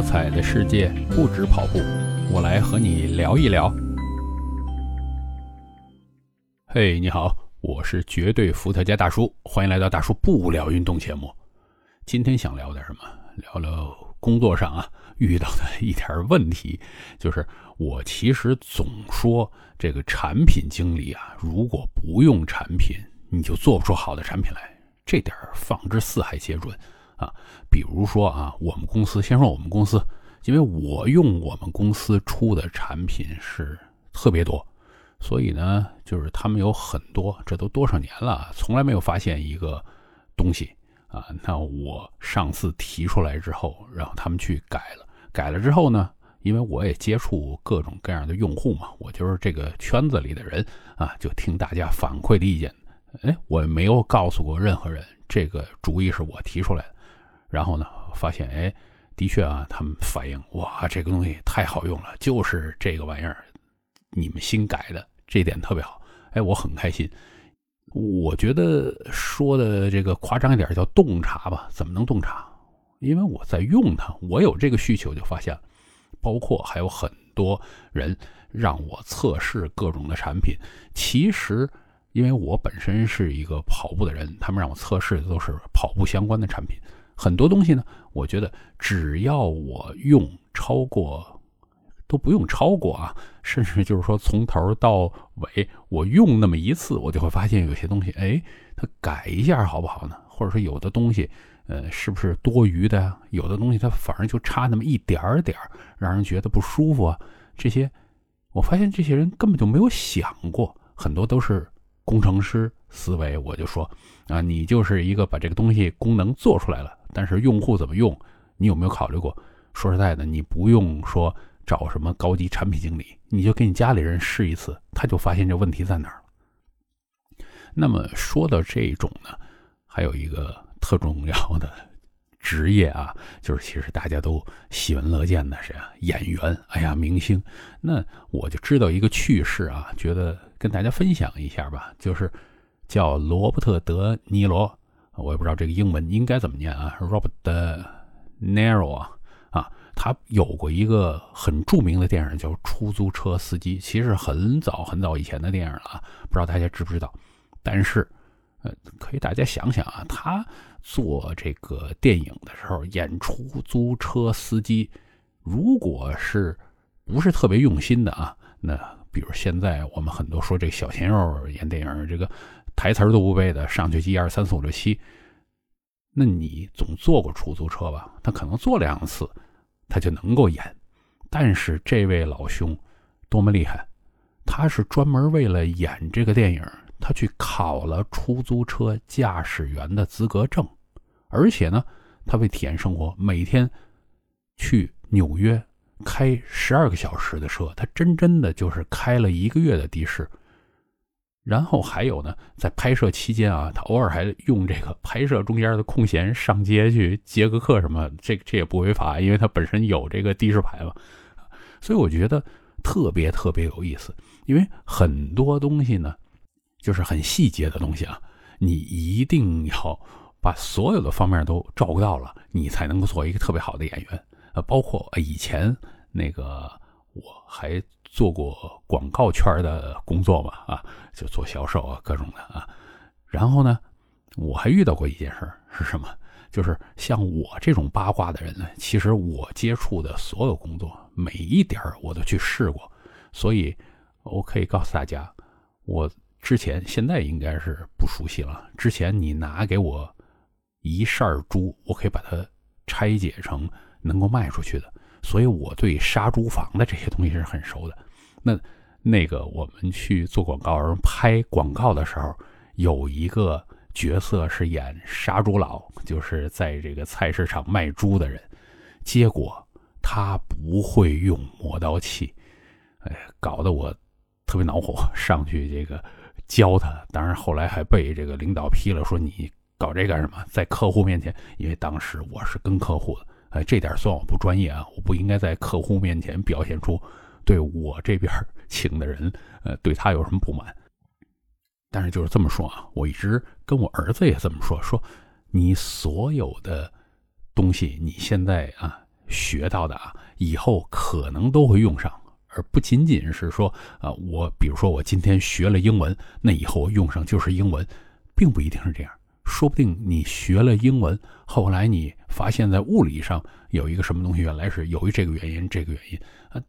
多彩的世界不止跑步，我来和你聊一聊。嘿，你好，我是绝对伏特加大叔，欢迎来到大叔不聊运动节目。今天想聊点什么？聊聊工作上啊遇到的一点问题，就是我其实总说这个产品经理啊，如果不用产品，你就做不出好的产品来，这点儿放之四海皆准。啊，比如说啊，我们公司先说我们公司，因为我用我们公司出的产品是特别多，所以呢，就是他们有很多，这都多少年了，从来没有发现一个东西啊。那我上次提出来之后，然后他们去改了，改了之后呢，因为我也接触各种各样的用户嘛，我就是这个圈子里的人啊，就听大家反馈的意见。哎，我没有告诉过任何人，这个主意是我提出来的。然后呢，发现哎，的确啊，他们反映哇，这个东西太好用了，就是这个玩意儿，你们新改的，这点特别好，哎，我很开心。我觉得说的这个夸张一点叫洞察吧，怎么能洞察？因为我在用它，我有这个需求就发现，包括还有很多人让我测试各种的产品，其实因为我本身是一个跑步的人，他们让我测试的都是跑步相关的产品。很多东西呢，我觉得只要我用超过，都不用超过啊，甚至就是说从头到尾我用那么一次，我就会发现有些东西，哎，它改一下好不好呢？或者说有的东西，呃，是不是多余的呀？有的东西它反而就差那么一点儿点儿，让人觉得不舒服啊。这些，我发现这些人根本就没有想过，很多都是。工程师思维，我就说啊，你就是一个把这个东西功能做出来了，但是用户怎么用，你有没有考虑过？说实在的，你不用说找什么高级产品经理，你就给你家里人试一次，他就发现这问题在哪儿了。那么说到这种呢，还有一个特重要的职业啊，就是其实大家都喜闻乐见的是演员，哎呀，明星。那我就知道一个趣事啊，觉得。跟大家分享一下吧，就是叫罗伯特·德尼罗，我也不知道这个英文应该怎么念啊，Robert De Niro 啊，啊，他有过一个很著名的电影叫《出租车司机》，其实很早很早以前的电影了啊，不知道大家知不知道？但是，呃，可以大家想想啊，他做这个电影的时候演出租车司机，如果是不是特别用心的啊，那。比如现在我们很多说这个小鲜肉演电影，这个台词都不背的，上去一二三四五六七。那你总坐过出租车吧？他可能坐两次，他就能够演。但是这位老兄多么厉害，他是专门为了演这个电影，他去考了出租车驾驶员的资格证，而且呢，他为体验生活，每天去纽约。开十二个小时的车，他真真的就是开了一个月的的士。然后还有呢，在拍摄期间啊，他偶尔还用这个拍摄中间的空闲上街去接个客什么，这这也不违法，因为他本身有这个的士牌嘛。所以我觉得特别特别有意思，因为很多东西呢，就是很细节的东西啊，你一定要把所有的方面都照顾到了，你才能够做一个特别好的演员。呃，包括以前那个我还做过广告圈的工作嘛，啊，就做销售啊，各种的啊。然后呢，我还遇到过一件事儿是什么？就是像我这种八卦的人呢，其实我接触的所有工作，每一点儿我都去试过。所以我可以告诉大家，我之前现在应该是不熟悉了。之前你拿给我一扇猪，我可以把它拆解成。能够卖出去的，所以我对杀猪房的这些东西是很熟的。那那个我们去做广告，人拍广告的时候，有一个角色是演杀猪佬，就是在这个菜市场卖猪的人。结果他不会用磨刀器，哎，搞得我特别恼火，上去这个教他。当然后来还被这个领导批了，说你搞这干什么？在客户面前，因为当时我是跟客户的。哎，这点算我不专业啊！我不应该在客户面前表现出对我这边 请的人，呃，对他有什么不满。但是就是这么说啊，我一直跟我儿子也这么说：说你所有的东西，你现在啊学到的啊，以后可能都会用上，而不仅仅是说啊，我比如说我今天学了英文，那以后我用上就是英文，并不一定是这样。说不定你学了英文，后来你发现，在物理上有一个什么东西，原来是由于这个原因，这个原因啊，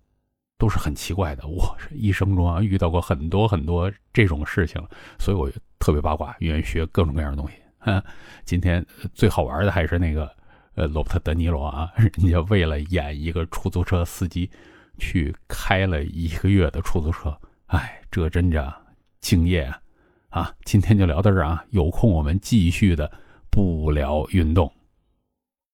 都是很奇怪的。我是一生中啊遇到过很多很多这种事情，所以我特别八卦，愿意学各种各样的东西。今天最好玩的还是那个呃罗伯特·德尼罗啊，人家为了演一个出租车司机，去开了一个月的出租车，哎，这真叫敬业啊！啊，今天就聊到这儿啊！有空我们继续的不聊运动。